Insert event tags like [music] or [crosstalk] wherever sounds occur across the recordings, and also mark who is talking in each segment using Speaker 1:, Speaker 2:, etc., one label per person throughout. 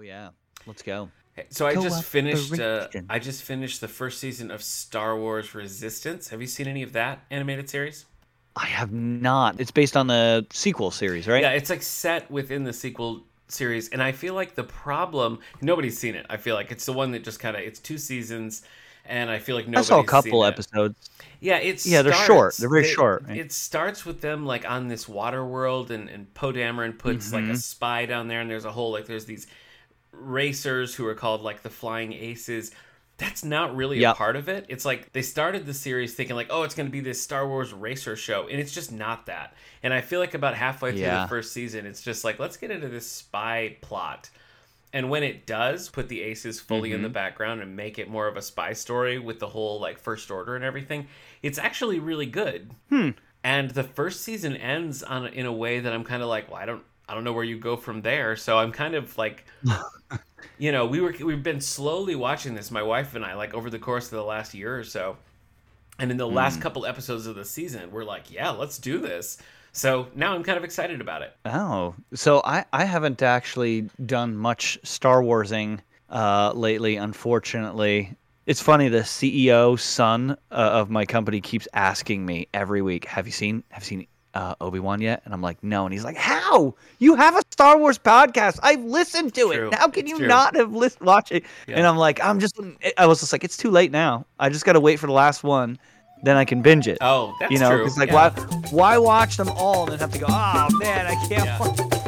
Speaker 1: Oh yeah, let's go.
Speaker 2: So I just finished. Uh, I just finished the first season of Star Wars Resistance. Have you seen any of that animated series?
Speaker 1: I have not. It's based on the sequel series, right?
Speaker 2: Yeah, it's like set within the sequel series, and I feel like the problem nobody's seen it. I feel like it's the one that just kind of it's two seasons, and I feel like nobody's
Speaker 1: I saw a couple
Speaker 2: seen
Speaker 1: episodes.
Speaker 2: It. Yeah, it's
Speaker 1: yeah, they're short. They're very short. Right?
Speaker 2: It starts with them like on this water world, and and Poe Dameron puts mm-hmm. like a mm-hmm. spy down there, and there's a whole like there's these racers who are called like the Flying Aces. That's not really yep. a part of it. It's like they started the series thinking like, oh, it's going to be this Star Wars racer show, and it's just not that. And I feel like about halfway through yeah. the first season, it's just like let's get into this spy plot. And when it does put the aces fully mm-hmm. in the mm-hmm. background and make it more of a spy story with the whole like first order and everything, it's actually really good.
Speaker 1: Hmm.
Speaker 2: And the first season ends on in a way that I'm kind of like, well, I don't I don't know where you go from there. So I'm kind of like, [laughs] you know, we were we've been slowly watching this, my wife and I, like over the course of the last year or so. And in the mm. last couple episodes of the season, we're like, yeah, let's do this. So now I'm kind of excited about it.
Speaker 1: Oh, so I I haven't actually done much Star Warsing uh, lately, unfortunately. It's funny. The CEO son uh, of my company keeps asking me every week, "Have you seen? Have you seen uh, Obi Wan yet? And I'm like, no. And he's like, how? You have a Star Wars podcast. I've listened to it. How can you not have listened, watch it? Yeah. And I'm like, I'm just. I was just like, it's too late now. I just got to wait for the last one. Then I can binge it.
Speaker 2: Oh, that's
Speaker 1: you know,
Speaker 2: true.
Speaker 1: It's like yeah. why, why watch them all and then have to go? Oh man, I can't.
Speaker 2: Yeah.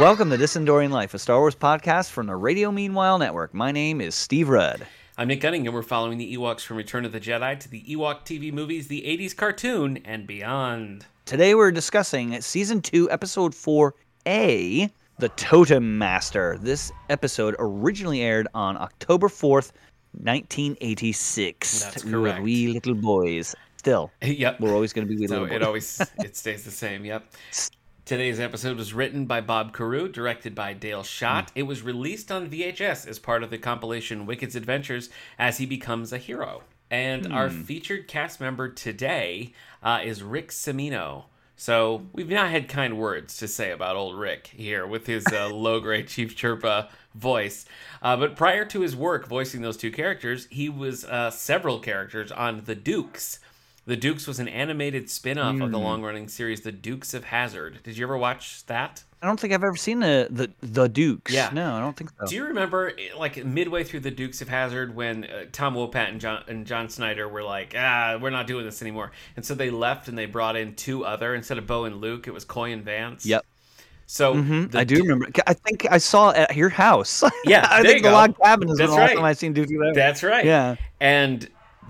Speaker 1: Welcome to This Endorian Life, a Star Wars podcast from the Radio Meanwhile Network. My name is Steve Rudd.
Speaker 2: I'm Nick Gunning, and we're following the Ewoks from Return of the Jedi to the Ewok TV movies, the 80s cartoon, and beyond.
Speaker 1: Today we're discussing Season 2, Episode 4A, The Totem Master. This episode originally aired on October 4th, 1986.
Speaker 2: That's correct. We were
Speaker 1: wee little boys. Still. [laughs]
Speaker 2: Yep.
Speaker 1: We're always going to be wee
Speaker 2: so
Speaker 1: little boys.
Speaker 2: It always [laughs] it stays the same. Yep. Today's episode was written by Bob Carrau, directed by Dale Schott. Mm. It was released on VHS as part of the compilation Wicket's Adventures as he becomes a hero. And mm. our featured cast member today uh, is Rick Cimino. So we've not had kind words to say about old Rick here with his uh, [laughs] low grade Chief Chirpa voice. Uh, but prior to his work voicing those two characters, he was uh, several characters on The Dukes, the Dukes was an animated spin-off mm. of the hmm. long-running series The Dukes of Hazzard. Did you ever watch that?
Speaker 1: I don't think I've ever seen the the, the Dukes.
Speaker 2: Yeah.
Speaker 1: No, I don't think so.
Speaker 2: Do you remember like midway through The Dukes of Hazzard when uh, Tom Wopat and John and John Schneider were like, "Ah, we're not doing this anymore." And so they left and they brought in two other instead of Bo and Luke, it was Coy and Vance.
Speaker 1: Yep.
Speaker 2: So
Speaker 1: mm-hmm. I do remember. I think I saw at your house. [laughs]
Speaker 2: Yeah,
Speaker 1: I think the log cabin is
Speaker 2: That's
Speaker 1: the
Speaker 2: last
Speaker 1: right. time I seen Dukes.
Speaker 2: That's right.
Speaker 1: Yeah.
Speaker 2: And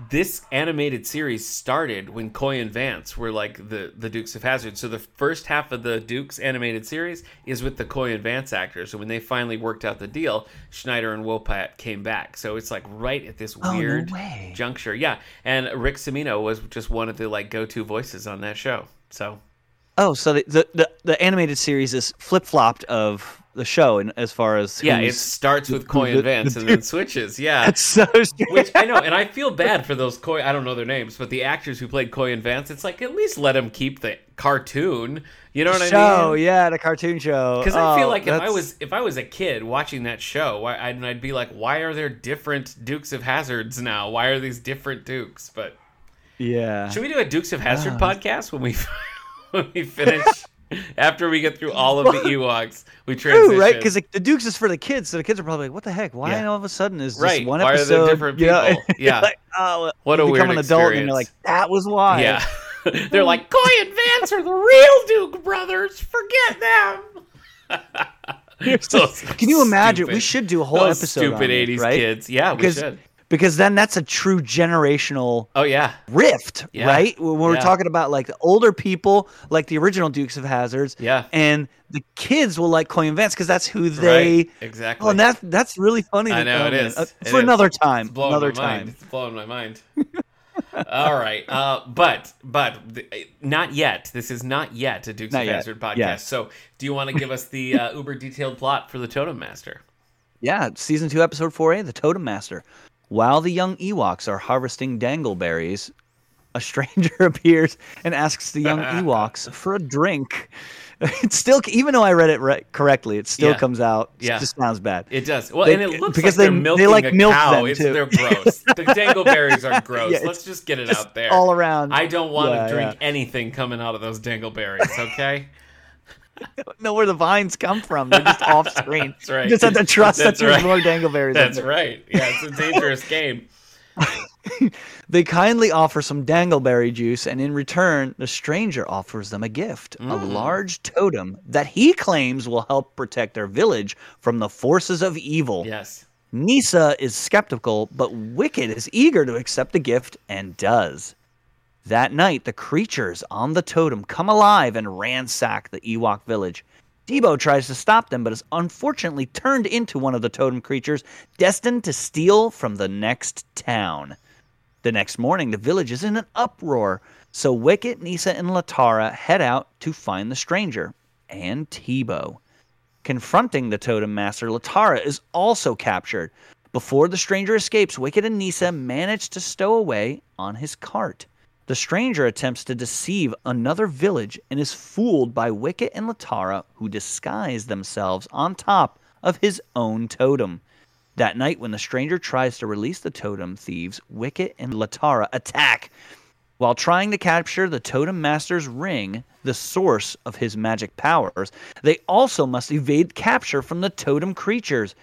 Speaker 2: this animated series started when Coy and Vance were like the the Dukes of Hazzard. So the first half of the Dukes animated series is with the Coy and Vance actors. So when they finally worked out the deal, Schneider and Wopat came back. So it's like right at this
Speaker 1: oh,
Speaker 2: weird
Speaker 1: no
Speaker 2: juncture. Yeah, and Rick Cimino was just one of the like go to voices on that show. So.
Speaker 1: Oh, so the the, the, the animated series is flip flopped of the show and as far as
Speaker 2: yeah it starts with Coy and Vance and then switches [laughs] yeah.
Speaker 1: That's so
Speaker 2: which I know and I feel bad for those Coy I don't know their names but the actors who played Coy and Vance it's like at least let them keep the cartoon you know what
Speaker 1: show,
Speaker 2: I mean?
Speaker 1: Show, yeah the cartoon show.
Speaker 2: Because I feel oh, like if I was if I was a kid watching that show I'd, I'd be like why are there different Dukes of Hazzards now? Why are these different Dukes? But
Speaker 1: yeah.
Speaker 2: should we do a Dukes of Hazzard oh. podcast when we [laughs] when we finish [laughs] After we get through all of the Ewoks, we transition. True,
Speaker 1: right? Because the Dukes is for the kids, so the kids are probably like, "What the heck? Why yeah. all of a sudden is
Speaker 2: right.
Speaker 1: this one
Speaker 2: why
Speaker 1: episode?"
Speaker 2: Are there different people? [laughs]
Speaker 1: Yeah,
Speaker 2: yeah.
Speaker 1: like, oh,
Speaker 2: what a
Speaker 1: weird
Speaker 2: an
Speaker 1: adult, experience. and you're like, "That was why."
Speaker 2: Yeah, [laughs] they're like, "Coy and Vance are the real Duke brothers. Forget them."
Speaker 1: so Can you imagine? Stupid. We should do a whole
Speaker 2: Those
Speaker 1: episode.
Speaker 2: Stupid
Speaker 1: '80s
Speaker 2: right? kids. Yeah, we should
Speaker 1: because then that's a true generational
Speaker 2: oh yeah
Speaker 1: rift
Speaker 2: yeah.
Speaker 1: right when we're
Speaker 2: yeah.
Speaker 1: talking about like the older people like the original dukes of hazards
Speaker 2: yeah
Speaker 1: and the kids will like coy and vance because that's who they
Speaker 2: right. exactly
Speaker 1: oh, and that that's really funny
Speaker 2: i know it is
Speaker 1: uh,
Speaker 2: it
Speaker 1: for
Speaker 2: is.
Speaker 1: another time
Speaker 2: it's
Speaker 1: another
Speaker 2: my
Speaker 1: time
Speaker 2: mind. it's blowing my mind [laughs] All right, uh, but but th- not yet. This is not yet a Dukes
Speaker 1: Not
Speaker 2: of. Hazzard podcast.
Speaker 1: Yes.
Speaker 2: So, do you want to give us the uh, [laughs] uber detailed plot for the Totem Master?
Speaker 1: Yeah, season two, episode four A, the Totem Master. While the young Ewoks are harvesting dangleberries, a stranger [laughs] appears and asks the young [laughs] Ewoks for a drink. [laughs] It still, even though I read it right, correctly, it still
Speaker 2: Yeah.
Speaker 1: comes out.
Speaker 2: Yeah.
Speaker 1: It just sounds bad.
Speaker 2: It does. Well,
Speaker 1: They-
Speaker 2: and it looks
Speaker 1: because
Speaker 2: like they're
Speaker 1: they- they, like, milk
Speaker 2: cow.
Speaker 1: them,
Speaker 2: It's,
Speaker 1: too.
Speaker 2: they're gross. the dangleberries are gross.
Speaker 1: Yeah,
Speaker 2: Let's just get it
Speaker 1: Just
Speaker 2: out there.
Speaker 1: all around.
Speaker 2: I don't want
Speaker 1: Yeah,
Speaker 2: to drink anything coming out of those dangleberries. Okay. [laughs]
Speaker 1: don't know where the vines come from. They're just off screen. [laughs]
Speaker 2: That's right.
Speaker 1: You just have to trust
Speaker 2: That's
Speaker 1: that there's
Speaker 2: right.
Speaker 1: more dangleberries.
Speaker 2: That's right. Yeah, it's a dangerous [laughs] game.
Speaker 1: They kindly offer some dangleberry juice, and in return, the stranger offers them a gift a
Speaker 2: Mm.
Speaker 1: large totem that he claims will help protect their village from the forces of evil.
Speaker 2: Yes.
Speaker 1: Kneesaa is skeptical, but Wicket is eager to accept the gift and does. That night, the creatures on the totem come alive and ransack the Ewok village. Teebo tries to stop them, but is unfortunately turned into one of the totem creatures, destined to steal from the next town. The next morning, the village is in an uproar, so Wicket, Kneesaa, and Latara head out to find the stranger and Teebo. Confronting the totem master, Latara is also captured. Before the stranger escapes, Wicket and Kneesaa manage to stow away on his cart. The stranger attempts to deceive another village and is fooled by Wicket and Latara, who disguise themselves on top of his own totem. That night, when the stranger tries to release the totem thieves, Wicket and Latara attack. While trying to capture the Totem Master's ring, the source of his magic powers, they also must evade capture from the totem creatures.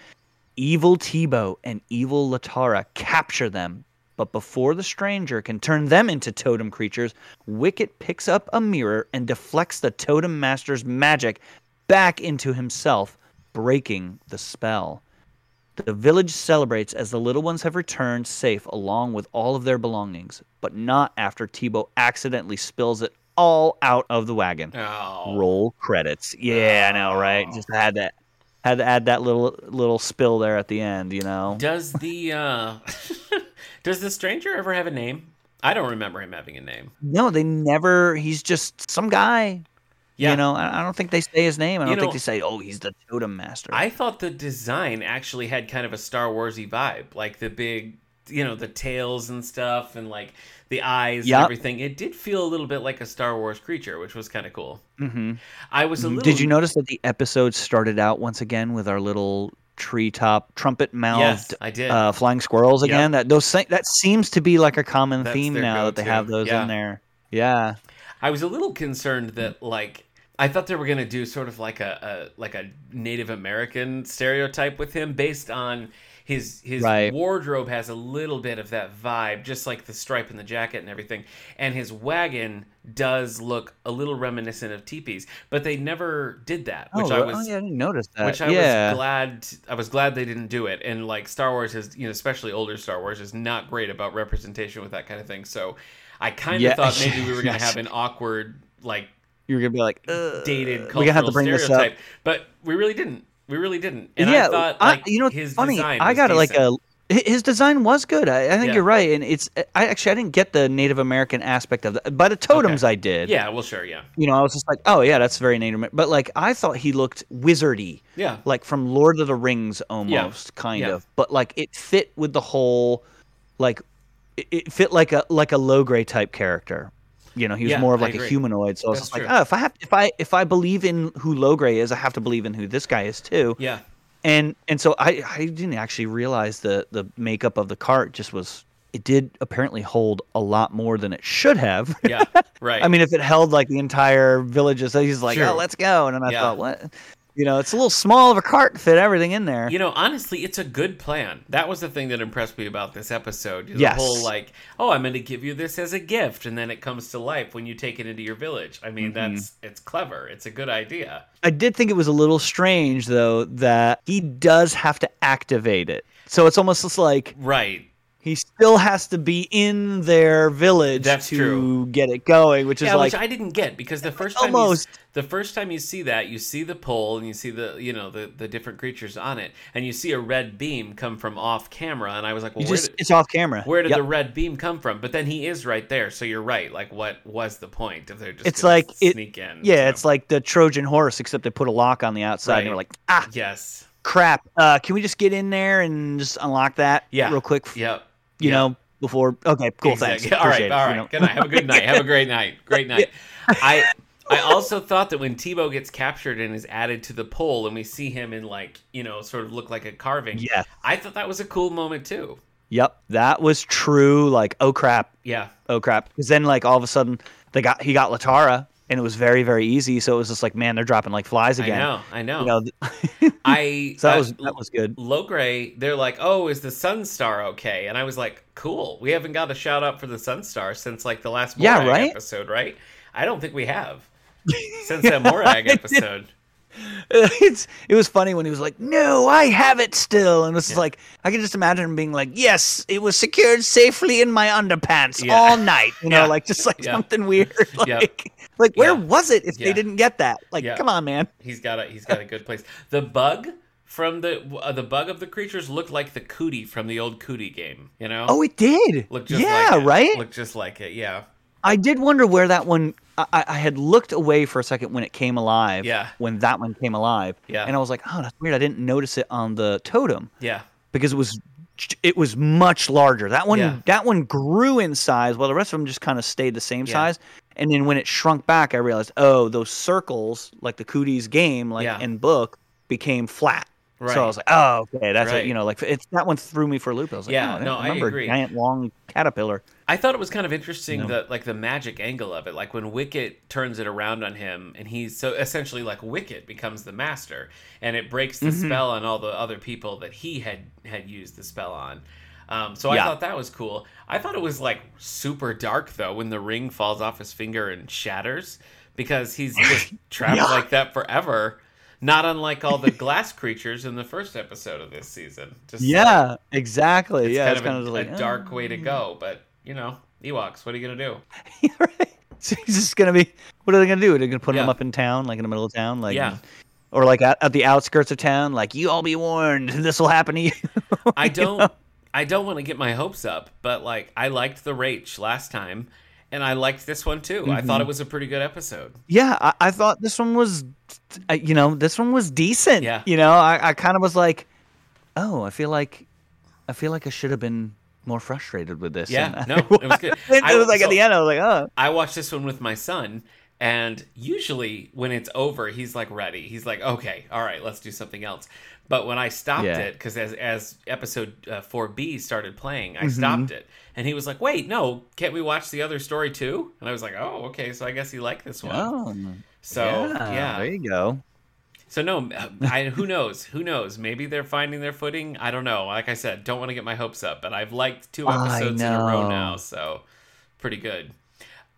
Speaker 1: Evil Teebo and evil Latara capture them, but before the stranger can turn them into totem creatures, Wicket picks up a mirror and deflects the Totem Master's magic back into himself, breaking the spell. The village celebrates as the little ones have returned safe along with all of their belongings, but not after Teebo accidentally spills it all out of the wagon.
Speaker 2: Oh.
Speaker 1: Roll credits. Yeah, I know, right? Just had that had to add that little little spill there at the end, you know.
Speaker 2: Does the uh [laughs] Does the stranger ever have a name? I don't remember him having a name.
Speaker 1: No, they never he's just some guy.
Speaker 2: Yeah.
Speaker 1: You know, I don't think they say his name. I don't
Speaker 2: know,
Speaker 1: think they say, "Oh, he's the totem master."
Speaker 2: I thought the design actually had kind of a Star Warsy vibe, like the big, you know, the tails and stuff, and like the eyes
Speaker 1: Yep.
Speaker 2: and everything. It did feel a little bit like a Star Wars creature, which was kind of cool.
Speaker 1: hmm
Speaker 2: I was a little.
Speaker 1: Did you notice that the episode started out once again with our little treetop trumpet mouthed
Speaker 2: Yes,
Speaker 1: uh, flying squirrels
Speaker 2: Yep.
Speaker 1: again? That those that seems to be like a common
Speaker 2: That's
Speaker 1: theme now that they have those
Speaker 2: Yeah.
Speaker 1: in there. Yeah.
Speaker 2: I was a little concerned that like I thought they were gonna do sort of like a, a like a Native American stereotype with him based on his his
Speaker 1: Right.
Speaker 2: wardrobe has a little bit of that vibe, just like the stripe in the jacket and everything. And his wagon does look a little reminiscent of teepees, but they never did that, oh, which
Speaker 1: oh,
Speaker 2: I
Speaker 1: oh,
Speaker 2: was
Speaker 1: yeah, I didn't notice that.
Speaker 2: which I
Speaker 1: yeah.
Speaker 2: was glad I was glad they didn't do it. And like Star Wars is, you know, especially older Star Wars is not great about representation with that kind of thing. So I kind of
Speaker 1: Yeah.
Speaker 2: thought maybe we were going [laughs] to have an awkward like
Speaker 1: You're gonna be like, Ugh,
Speaker 2: dated cultural
Speaker 1: gonna have to bring this
Speaker 2: stereotype,
Speaker 1: up.
Speaker 2: but we really didn't. We really didn't. And
Speaker 1: yeah,
Speaker 2: I thought
Speaker 1: I- you know,
Speaker 2: his
Speaker 1: funny.
Speaker 2: design
Speaker 1: I got it like a. His design was good. I, I think
Speaker 2: Yeah.
Speaker 1: you're right, and it's. I actually I didn't get the Native American aspect of that. By the totems, I did.
Speaker 2: Yeah, well sure, yeah.
Speaker 1: You know, I was just like, oh yeah, that's very Native. American. But like, I thought he looked wizardy,
Speaker 2: Yeah.
Speaker 1: like from Lord of the Rings almost, kind
Speaker 2: Yeah.
Speaker 1: of. But like, it fit with the whole, like, it, it fit like a like a Logray type character. You know, he was
Speaker 2: Yeah,
Speaker 1: more of like a humanoid. So I was
Speaker 2: That's
Speaker 1: just like, oh, if I have, if I if I believe in who Logray is, I have to believe in who this guy is too
Speaker 2: Yeah.
Speaker 1: and and so I I didn't actually realize the the makeup of the cart just was it did apparently hold a lot more than it should have.
Speaker 2: Yeah. [laughs] Right.
Speaker 1: I mean, if it held like the entire village, so he's like,
Speaker 2: Sure.
Speaker 1: oh, let's go, and then I
Speaker 2: Yeah.
Speaker 1: thought, what? You know, it's a little small of a cart to fit everything in there.
Speaker 2: You know, honestly, it's a good plan. That was the thing that impressed me about this episode. The
Speaker 1: Yes.
Speaker 2: whole like, oh, I'm going to give you this as a gift, and then it comes to life when you take it into your village. I mean,
Speaker 1: Mm-hmm.
Speaker 2: that's it's clever. It's a good idea.
Speaker 1: I did think it was a little strange though that he does have to activate it. So it's almost just like
Speaker 2: Right.
Speaker 1: He still has to be in their village
Speaker 2: That's
Speaker 1: to
Speaker 2: true.
Speaker 1: get it going, which is like
Speaker 2: which I didn't get because the first time
Speaker 1: Almost.
Speaker 2: You, the first time you see that, you see the pole and you see the you know the the different creatures on it, and you see a red beam come from off camera, and I was like, well, where
Speaker 1: just
Speaker 2: did,
Speaker 1: it's off camera.
Speaker 2: where did
Speaker 1: Yep.
Speaker 2: the red beam come from? But then he is right there, so you're right. Like, what was the point if they're just
Speaker 1: It's like it-
Speaker 2: sneak in?
Speaker 1: Yeah, it's like the Trojan horse, except they put a lock on the outside, and
Speaker 2: Right.
Speaker 1: they're like, ah,
Speaker 2: yes,
Speaker 1: crap. Uh, can we just get in there and just unlock that
Speaker 2: Yeah.
Speaker 1: real quick?
Speaker 2: yep.
Speaker 1: You
Speaker 2: yeah.
Speaker 1: know, before. Okay, cool.
Speaker 2: Exactly.
Speaker 1: Thanks.
Speaker 2: All right,
Speaker 1: Appreciate it,
Speaker 2: all
Speaker 1: you know.
Speaker 2: Good night. Have a good night. Have a great night. Great night. [laughs] I I also thought that when Teebo gets captured and is added to the pole, and we see him in like you know sort of look like a carving.
Speaker 1: Yeah.
Speaker 2: I thought that was a cool moment too.
Speaker 1: Yep, that was true. Like, oh crap,
Speaker 2: Yeah.
Speaker 1: oh crap. Because then, like, all of a sudden, they got he got Latara, and it was very, very easy. So it was just like, man, they're dropping like flies again.
Speaker 2: I know. I know.
Speaker 1: You know, [laughs]
Speaker 2: I
Speaker 1: so that
Speaker 2: uh,
Speaker 1: was that was good.
Speaker 2: Logray, they're like, "Oh, is the Sunstar okay?" And I was like, "Cool. We haven't got a shout out for the Sunstar since like the last Morag
Speaker 1: Yeah, right?
Speaker 2: episode, right? I don't think we have [laughs] since that Morag episode." [laughs]
Speaker 1: it's it was funny when he was like, "No, I have it still," and it was like I can just imagine him being like, "Yes, it was secured safely in my underpants
Speaker 2: Yeah.
Speaker 1: all night," you know,
Speaker 2: Yeah.
Speaker 1: like just like
Speaker 2: Yeah.
Speaker 1: something weird. [laughs] Like,
Speaker 2: Yeah.
Speaker 1: like where
Speaker 2: Yeah.
Speaker 1: was it if
Speaker 2: Yeah.
Speaker 1: they didn't get that? Like,
Speaker 2: Yeah.
Speaker 1: come on, man.
Speaker 2: He's got a he's got a good place. The bug from the uh, the bug of the creatures looked like the cootie from the old cootie game. You know?
Speaker 1: Oh, it did.
Speaker 2: looked just
Speaker 1: yeah,
Speaker 2: like it.
Speaker 1: right.
Speaker 2: Looked just like it. Yeah.
Speaker 1: I did wonder where that one. I, I had looked away for a second when it came alive.
Speaker 2: Yeah.
Speaker 1: When that one came alive.
Speaker 2: Yeah.
Speaker 1: And I was like, oh, that's weird. I didn't notice it on the totem.
Speaker 2: Yeah.
Speaker 1: because it was it was much larger. That one
Speaker 2: Yeah.
Speaker 1: that one grew in size, while the rest of them just kind of stayed the same
Speaker 2: Yeah.
Speaker 1: size. And then when it shrunk back, I realized, oh, those circles, like the Cooties game, like
Speaker 2: Yeah.
Speaker 1: and book, became flat.
Speaker 2: Right.
Speaker 1: So I was like, oh, okay, that's
Speaker 2: Right.
Speaker 1: it. You know, like it's that one threw me for a loop. I was like,
Speaker 2: Yeah,
Speaker 1: oh,
Speaker 2: no, I
Speaker 1: remember
Speaker 2: agree.
Speaker 1: giant long caterpillar.
Speaker 2: I thought it was kind of interesting
Speaker 1: No.
Speaker 2: that like the magic angle of it, like when Wicket turns it around on him, and he's so essentially like Wicket becomes the master, and it breaks the
Speaker 1: Mm-hmm.
Speaker 2: spell on all the other people that he had had used the spell on. Um, so I thought that was cool. I thought it was like super dark though when the ring falls off his finger and shatters because he's just [laughs] trapped
Speaker 1: Yeah.
Speaker 2: like that forever. Not unlike all the glass creatures in the first episode of this season. Just like,
Speaker 1: Yeah, exactly.
Speaker 2: it's
Speaker 1: yeah,
Speaker 2: kind
Speaker 1: it's
Speaker 2: of
Speaker 1: kind
Speaker 2: a,
Speaker 1: of like
Speaker 2: a dark way to go, but you know, Ewoks. What are you gonna do? [laughs]
Speaker 1: right. [laughs] So he's just gonna be. What are they gonna do? They're gonna put him up in town, like in the middle of town, like
Speaker 2: Yeah.
Speaker 1: or like at, at the outskirts of town, like you all be warned, [laughs] this will happen to you.
Speaker 2: I don't.
Speaker 1: know?
Speaker 2: I don't want to get my hopes up, but like I liked the Raich last time, and I liked this one too. I
Speaker 1: Mm-hmm.
Speaker 2: thought it was a pretty good episode.
Speaker 1: Yeah, I, I thought this one was, uh, you know, this one was decent.
Speaker 2: Yeah.
Speaker 1: You know, I, I kind of was like, oh, I feel like, I feel like I should have been more frustrated with this.
Speaker 2: Yeah, no, it was good. [laughs]
Speaker 1: it
Speaker 2: I-
Speaker 1: was like
Speaker 2: so-
Speaker 1: at the end, I was like, oh,
Speaker 2: I watched this one with my son, and usually when it's over, he's like ready. He's like, okay, all right, let's do something else. But when I stopped
Speaker 1: Yeah.
Speaker 2: it, because as as episode uh, four B started playing,
Speaker 1: Mm-hmm.
Speaker 2: I stopped it, and he was like, "Wait, no, can't we watch the other story too?" And I was like, "Oh, okay, so I guess he liked this one."
Speaker 1: oh,
Speaker 2: so yeah,
Speaker 1: there you go.
Speaker 2: So no, I, who knows? Who knows? Maybe they're finding their footing. I don't know. Like I said, don't want to get my hopes up, but I've liked two episodes in a row now, so pretty good.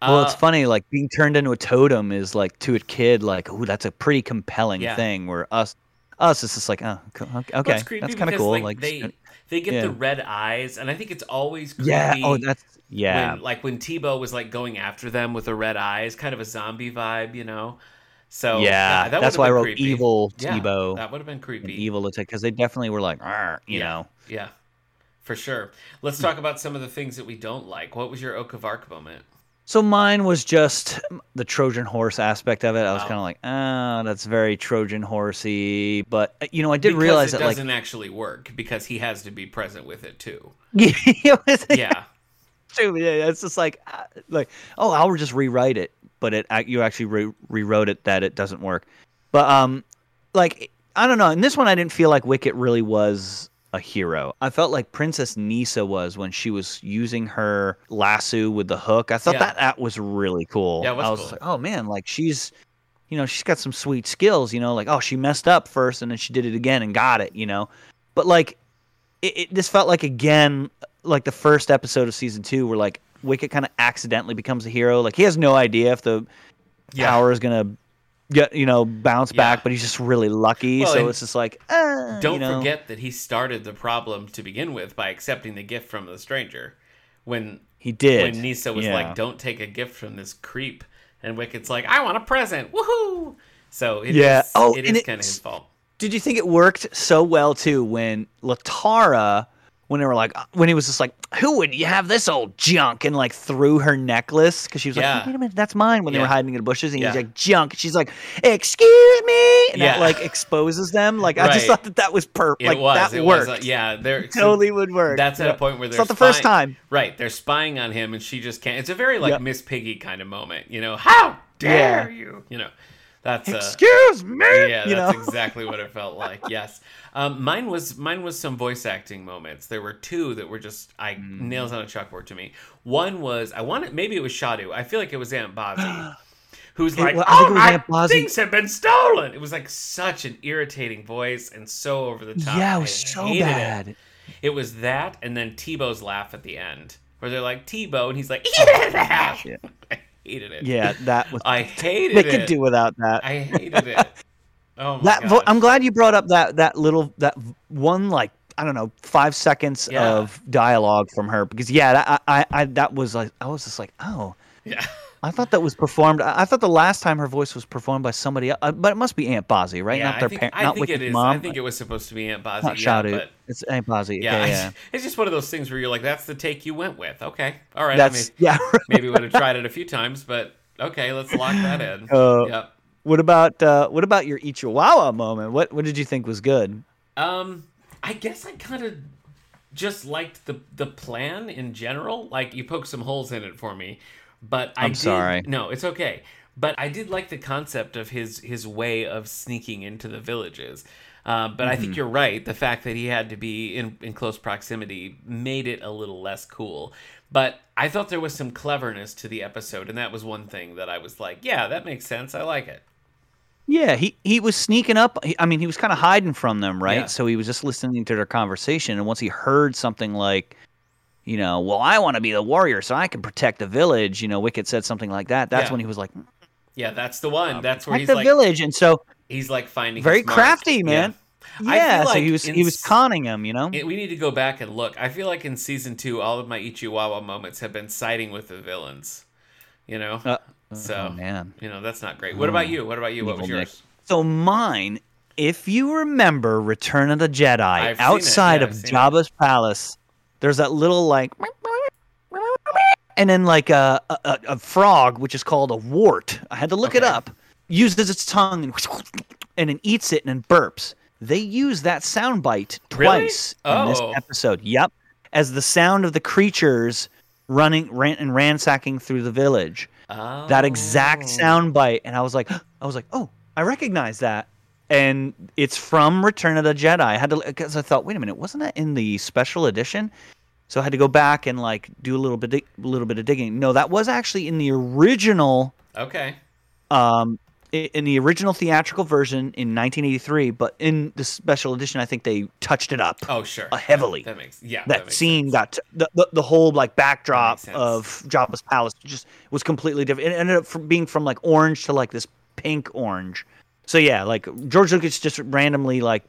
Speaker 1: Well,
Speaker 2: Uh,
Speaker 1: it's funny, like being turned into a totem is like to a kid, like, oh, that's a pretty compelling
Speaker 2: Yeah.
Speaker 1: thing. Where us, us, it's just like, oh, okay,
Speaker 2: well,
Speaker 1: that's kind of cool.
Speaker 2: Like,
Speaker 1: Like,
Speaker 2: they they get
Speaker 1: yeah.
Speaker 2: the red eyes, and I think it's always creepy.
Speaker 1: yeah, oh, that's yeah,
Speaker 2: When, like when Teebo was like going after them with the red eyes, kind of a zombie vibe, you know. So
Speaker 1: yeah.
Speaker 2: that
Speaker 1: that's why I wrote
Speaker 2: creepy.
Speaker 1: evil
Speaker 2: Yeah,
Speaker 1: Teebo.
Speaker 2: That would have been creepy.
Speaker 1: evil attack because they definitely were like, you
Speaker 2: Yeah.
Speaker 1: know.
Speaker 2: Yeah, for sure. Let's hmm. talk about some of the things that we don't like. What was your Oak of Arc moment?
Speaker 1: So mine was just the Trojan horse aspect of it. I was
Speaker 2: Wow.
Speaker 1: kind of like, ah, that's very Trojan horsey. But uh, you know, I did
Speaker 2: because
Speaker 1: realize
Speaker 2: it
Speaker 1: that like
Speaker 2: doesn't actually work because he has to be present with it too. [laughs] [laughs] Yeah.
Speaker 1: Yeah, it's just like, ah, like, oh, I'll just rewrite it, but it you actually re- rewrote it that it doesn't work. But um, like I don't know. In this one, I didn't feel like Wicket really was a hero. I felt like Princess Kneesaa was when she was using her lasso with the hook. I thought
Speaker 2: Yeah.
Speaker 1: that that was really cool.
Speaker 2: Yeah, was
Speaker 1: I was
Speaker 2: cool.
Speaker 1: like, oh man, like she's, you know, she's got some sweet skills. You know, like oh, she messed up first and then she did it again and got it. You know, but like it, it this felt like again like the first episode of season two where like Wicket kind of accidentally becomes a hero. Like he has no idea if the
Speaker 2: Yeah.
Speaker 1: power is gonna get you know bounce
Speaker 2: Yeah.
Speaker 1: back, but he's just really lucky.
Speaker 2: Well,
Speaker 1: so it's just like, uh,
Speaker 2: Don't
Speaker 1: you know.
Speaker 2: forget that he started the problem to begin with by accepting the gift from the stranger. When
Speaker 1: he did.
Speaker 2: when Kneesaa was
Speaker 1: Yeah.
Speaker 2: like, "Don't take a gift from this creep," and Wicket's like, "I want a present, woohoo!" So it
Speaker 1: Yeah.
Speaker 2: is-
Speaker 1: Oh,
Speaker 2: it is kind of his fault.
Speaker 1: Did you think it worked so well too when Latara, when they were like, when he was just like, "Who would you have this old junk?" and like threw her necklace because she was
Speaker 2: Yeah.
Speaker 1: like, "Wait a minute, that's mine." When they were hiding in the bushes, and
Speaker 2: Yeah.
Speaker 1: he's like, "Junk." and She's like, "Excuse me," and
Speaker 2: Yeah.
Speaker 1: that like exposes them. Like I just thought that that was perfect.
Speaker 2: It
Speaker 1: Like
Speaker 2: was.
Speaker 1: that
Speaker 2: it
Speaker 1: worked.
Speaker 2: was. Uh, yeah, there
Speaker 1: totally would work.
Speaker 2: That's at a point where they're
Speaker 1: not the first time.
Speaker 2: Right, they're spying on him, and she just can't. It's a very like
Speaker 1: Yep.
Speaker 2: Miss Piggy kind of moment. You know, how dare
Speaker 1: Yeah.
Speaker 2: you? You know, that's uh,
Speaker 1: Excuse me.
Speaker 2: yeah,
Speaker 1: you
Speaker 2: that's
Speaker 1: know.
Speaker 2: exactly what it felt like. [laughs] Yes, um, mine was mine was some voice acting moments. There were two that were just I
Speaker 1: Mm.
Speaker 2: nails on a chalkboard to me. One was I wanted maybe it was Shodu. I feel like it was Aunt [gasps] Bozzy. Who's like,
Speaker 1: I
Speaker 2: oh my
Speaker 1: Bozzy."
Speaker 2: things have been stolen. It was like such an irritating voice and so over the top.
Speaker 1: yeah, it was so
Speaker 2: hated it.
Speaker 1: bad.
Speaker 2: It was that, and then Teebo's laugh at the end, where they're like Teebo, and he's like, yeah.
Speaker 1: Yeah. [laughs]
Speaker 2: I hated it.
Speaker 1: Yeah, that was. [laughs]
Speaker 2: I hated
Speaker 1: they
Speaker 2: it.
Speaker 1: They could do without that.
Speaker 2: I hated it. [laughs] Oh my
Speaker 1: that vo- I'm glad you brought up that that little that one like I don't know five seconds
Speaker 2: Yeah.
Speaker 1: of dialogue from her because yeah that I, I I that was like I was just like oh
Speaker 2: Yeah. [laughs]
Speaker 1: I thought that was performed I, I thought the last time her voice was performed by somebody uh, but it must be Aunt Bozzy right
Speaker 2: Yeah,
Speaker 1: not their
Speaker 2: I think,
Speaker 1: parent not with
Speaker 2: it
Speaker 1: mom
Speaker 2: I think it was supposed to be Aunt Bozzy.
Speaker 1: not
Speaker 2: yeah, but
Speaker 1: it's Aunt Bozzy
Speaker 2: yeah,
Speaker 1: yeah, yeah. [laughs]
Speaker 2: it's just one of those things where you're like, that's the take you went with. Okay, all right.
Speaker 1: that's
Speaker 2: I
Speaker 1: yeah [laughs]
Speaker 2: maybe would have tried it a few times, but okay, let's lock that in. [laughs]
Speaker 1: Uh,
Speaker 2: yep.
Speaker 1: what about uh what about your Ichiwawa moment what what did you think was good
Speaker 2: Um, I guess I kind of just liked the the plan in general. Like you poked some holes in it for me, but I
Speaker 1: I'm
Speaker 2: did-
Speaker 1: sorry.
Speaker 2: No, it's okay. But I did like the concept of his his way of sneaking into the villages. Uh, but I
Speaker 1: Mm-hmm.
Speaker 2: think you're right. The fact that he had to be in, in close proximity made it a little less cool. But I thought there was some cleverness to the episode, and that was one thing that I was like, yeah, that makes sense. I like it.
Speaker 1: Yeah, he, he was sneaking up. I mean, he was kind of hiding from them, right?
Speaker 2: Yeah.
Speaker 1: So he was just listening to their conversation. And once he heard something like, you know, well, I want to be the warrior so I can protect the village, you know, Wicket said something like that. That's
Speaker 2: Yeah.
Speaker 1: when he was like,
Speaker 2: Yeah, that's the one. That's where he's
Speaker 1: the
Speaker 2: like
Speaker 1: village. And so
Speaker 2: he's like finding
Speaker 1: very
Speaker 2: his
Speaker 1: crafty, man.
Speaker 2: Yeah.
Speaker 1: Yeah, so
Speaker 2: like
Speaker 1: he was
Speaker 2: in
Speaker 1: he was conning him, you know.
Speaker 2: It- we need to go back and look. I feel like in season two, all of my Ichiwawa moments have been siding with the villains. You know,
Speaker 1: Uh,
Speaker 2: so
Speaker 1: oh man.
Speaker 2: you know that's not great. What about you? What about you? What was
Speaker 1: Evil Nick.
Speaker 2: yours?
Speaker 1: So mine, if you remember Return of the Jedi,
Speaker 2: I've
Speaker 1: outside
Speaker 2: Yeah,
Speaker 1: of
Speaker 2: I've it.
Speaker 1: Jabba's palace, there's that little like and then like a, a, a frog, which is called a wart. I had to look it up. Uses its tongue and [sniffs] and then eats it and then burps. They use that sound bite
Speaker 2: Really?
Speaker 1: twice in this
Speaker 2: Oh.
Speaker 1: episode. Yep, as the sound of the creatures running ran, and ransacking through the village
Speaker 2: Oh.
Speaker 1: that exact oh. sound bite and i was like [gasps] i was like oh i recognize that and it's from return of the jedi i had to because i thought wait a minute wasn't that in the special edition so i had to go back and like do a little bit a little bit of digging no that was actually in the original
Speaker 2: Okay.
Speaker 1: um in the original theatrical version in 1983 but in the special edition i think they touched it up
Speaker 2: Oh, sure.
Speaker 1: Uh, heavily.
Speaker 2: That makes yeah.
Speaker 1: that,
Speaker 2: makes
Speaker 1: scene
Speaker 2: sense.
Speaker 1: got t- the, the the whole like backdrop of Jabba's palace just was completely different. It ended up from being from like orange to like this pink orange. So yeah, like George Lucas just randomly like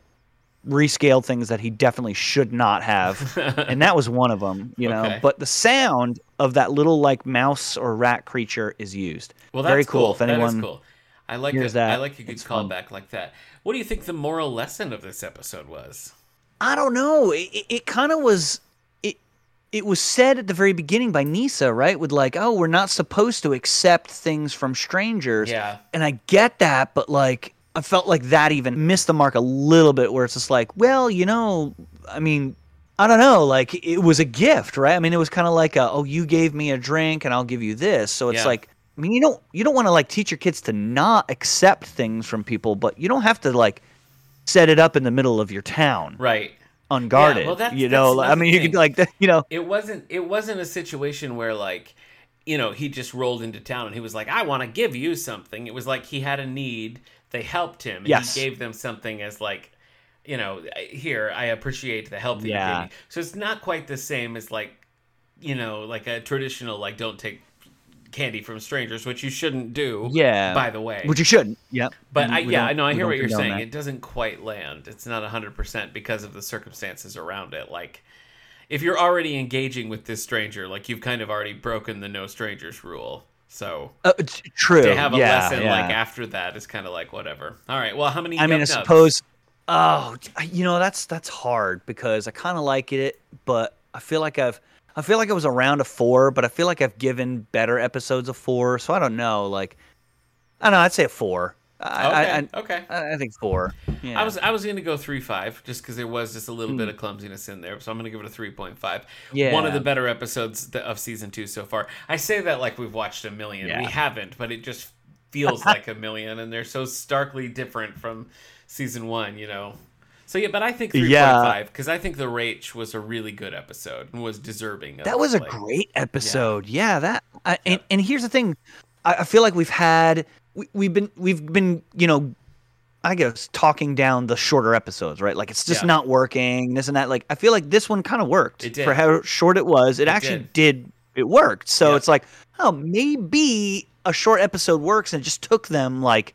Speaker 1: rescaled things that he definitely should not have, [laughs] and that was one of them. You know,
Speaker 2: Okay.
Speaker 1: but the sound of that little like mouse or rat creature is used.
Speaker 2: Well, that's
Speaker 1: very cool. If
Speaker 2: That
Speaker 1: anyone
Speaker 2: is cool. I like
Speaker 1: hears
Speaker 2: a, I
Speaker 1: that,
Speaker 2: like a good callback like that. What do you think the moral lesson of this episode was?
Speaker 1: I don't know. It, it, it kind of was. It was said at the very beginning by Kneesaa, right? With like, oh, we're not supposed to accept things from strangers.
Speaker 2: Yeah.
Speaker 1: And I get that, but like, I felt like that even missed the mark a little bit, where it's just like, well, you know, I mean. I don't know, like it was a gift, right? I mean, it was kind of like, a, oh, you gave me a drink and I'll give you this. So it's
Speaker 2: Yeah.
Speaker 1: like, I mean, you don't you don't want to like teach your kids to not accept things from people, but you don't have to like set it up in the middle of your town
Speaker 2: Right.
Speaker 1: Unguarded.
Speaker 2: well, that's-
Speaker 1: you know,
Speaker 2: that's
Speaker 1: I mean, you
Speaker 2: another
Speaker 1: could like, [laughs] you know,
Speaker 2: it wasn't it wasn't a situation where like you know he just rolled into town and he was like i want to give you something it was like he had a need they helped him and
Speaker 1: Yes.
Speaker 2: he gave them something as like you know here i appreciate the help that you
Speaker 1: Yeah.
Speaker 2: gave me so it's not quite the same as like you know like a traditional like don't take candy from strangers, which you shouldn't do.
Speaker 1: Yeah.
Speaker 2: By the way,
Speaker 1: Which you shouldn't. Yep.
Speaker 2: but I, yeah, I know. I hear what you're saying.
Speaker 1: that.
Speaker 2: It doesn't quite land. It's not 100% because of the circumstances around it. Like, if you're already engaging with this stranger, like you've kind of already broken the no strangers rule. So
Speaker 1: Uh, it's true.
Speaker 2: to have a
Speaker 1: yeah,
Speaker 2: lesson
Speaker 1: yeah.
Speaker 2: like after that is kind of like whatever. All right. Well, how many?
Speaker 1: I mean, I suppose. Oh, you know that's that's hard because I kind of like it, but I feel like I've I feel like it was around a four, but I feel like I've given better episodes of four, so I don't know. Like, I don't know. I'd say a four. I,
Speaker 2: Okay.
Speaker 1: I, I,
Speaker 2: okay.
Speaker 1: I think four. Yeah.
Speaker 2: I was I was going to go three five just because there was just a little
Speaker 1: Hmm.
Speaker 2: bit of clumsiness in there, so I'm going to give it a three point five.
Speaker 1: Yeah.
Speaker 2: one of the better episodes of season two so far. I say that like we've watched a million.
Speaker 1: Yeah.
Speaker 2: We haven't, but it just feels [laughs] like a million, and they're so starkly different from season one. You know. So yeah, but I think three point
Speaker 1: Yeah.
Speaker 2: five because I think the Raich was a really good episode and was deserving. Of,
Speaker 1: That was a
Speaker 2: like-
Speaker 1: great episode. Yeah, that. I, and, and here's the thing, I, I feel like we've had we, we've been we've been you know, I guess talking down the shorter episodes, right? Like it's just
Speaker 2: Yeah.
Speaker 1: not working. This and that. Like I feel like this one kind of worked
Speaker 2: did.
Speaker 1: for how short it was. It,
Speaker 2: It
Speaker 1: actually did. It worked. So
Speaker 2: Yep.
Speaker 1: it's like, oh, maybe a short episode works, and it just took them like,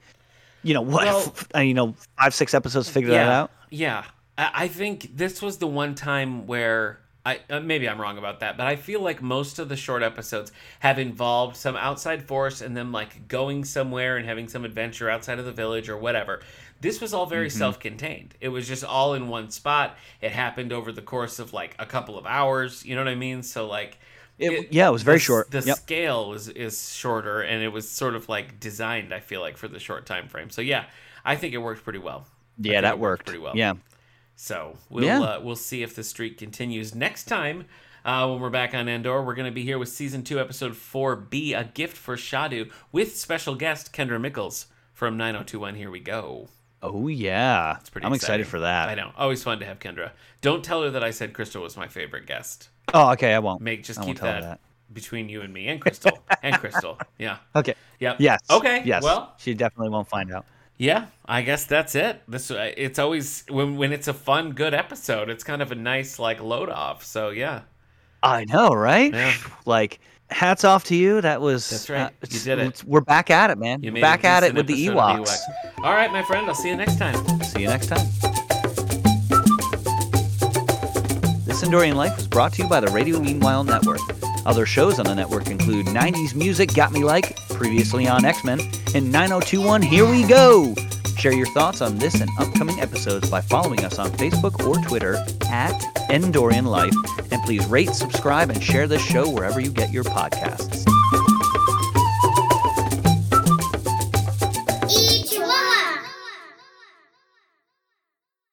Speaker 1: you know what,
Speaker 2: Well-
Speaker 1: f- [laughs] you know, five six episodes to figure that out.
Speaker 2: Yeah, I, I think this was the one time where I uh, maybe I'm wrong about that, but I feel like most of the short episodes have involved some outside force and them like going somewhere and having some adventure outside of the village or whatever. This was all
Speaker 1: Mm-hmm.
Speaker 2: very self-contained. It was just all in one spot. It happened over the course of like a couple of hours. You know what I mean? So like.
Speaker 1: It- yeah, it was very
Speaker 2: the-
Speaker 1: short.
Speaker 2: The
Speaker 1: Yep.
Speaker 2: scale is is shorter, and it was sort of like designed. I feel like for the short time frame. So yeah, I think it worked pretty well.
Speaker 1: Yeah, that
Speaker 2: it
Speaker 1: worked
Speaker 2: pretty well.
Speaker 1: Yeah.
Speaker 2: So we'll
Speaker 1: Yeah.
Speaker 2: uh, we'll see if the streak continues next time. Uh, when we're back on Endor, we're going to be here with season two, episode four B, a gift for Shodu, with special guest Kendra Mickles from 9021. Here we go.
Speaker 1: Oh yeah,
Speaker 2: It's pretty.
Speaker 1: I'm
Speaker 2: exciting.
Speaker 1: excited for that.
Speaker 2: I know. Always fun to have Kendra. Don't tell her that I said Crystal was my favorite guest.
Speaker 1: Oh, okay, I won't.
Speaker 2: Make just
Speaker 1: I
Speaker 2: keep
Speaker 1: her
Speaker 2: that, between you and me and Crystal and Crystal. [laughs] Yeah.
Speaker 1: Okay.
Speaker 2: Yep.
Speaker 1: Yes.
Speaker 2: Okay.
Speaker 1: Yes.
Speaker 2: Well,
Speaker 1: she definitely won't find out.
Speaker 2: Yeah, I guess that's it. This uh, it's always when when it's a fun, good episode. It's kind of a nice like load off. So yeah,
Speaker 1: I know, right?
Speaker 2: Yeah. [sighs]
Speaker 1: Like, hats off to you. That was.
Speaker 2: That's right.
Speaker 1: uh,
Speaker 2: You did it.
Speaker 1: We're back at it, man.
Speaker 2: you
Speaker 1: back at it with the
Speaker 2: of
Speaker 1: Ewoks.
Speaker 2: All right, my friend. I'll see you next time.
Speaker 1: See you next time. This Endorian Life was brought to you by the Radio Meanwhile Network. Other shows on the network include 90s Music Got Me Like, previously on X Men, and 9021 Here We Go. Share your thoughts on this and upcoming episodes by following us on Facebook or Twitter at Endorian Life. And please rate, subscribe, and share this show wherever you get your podcasts.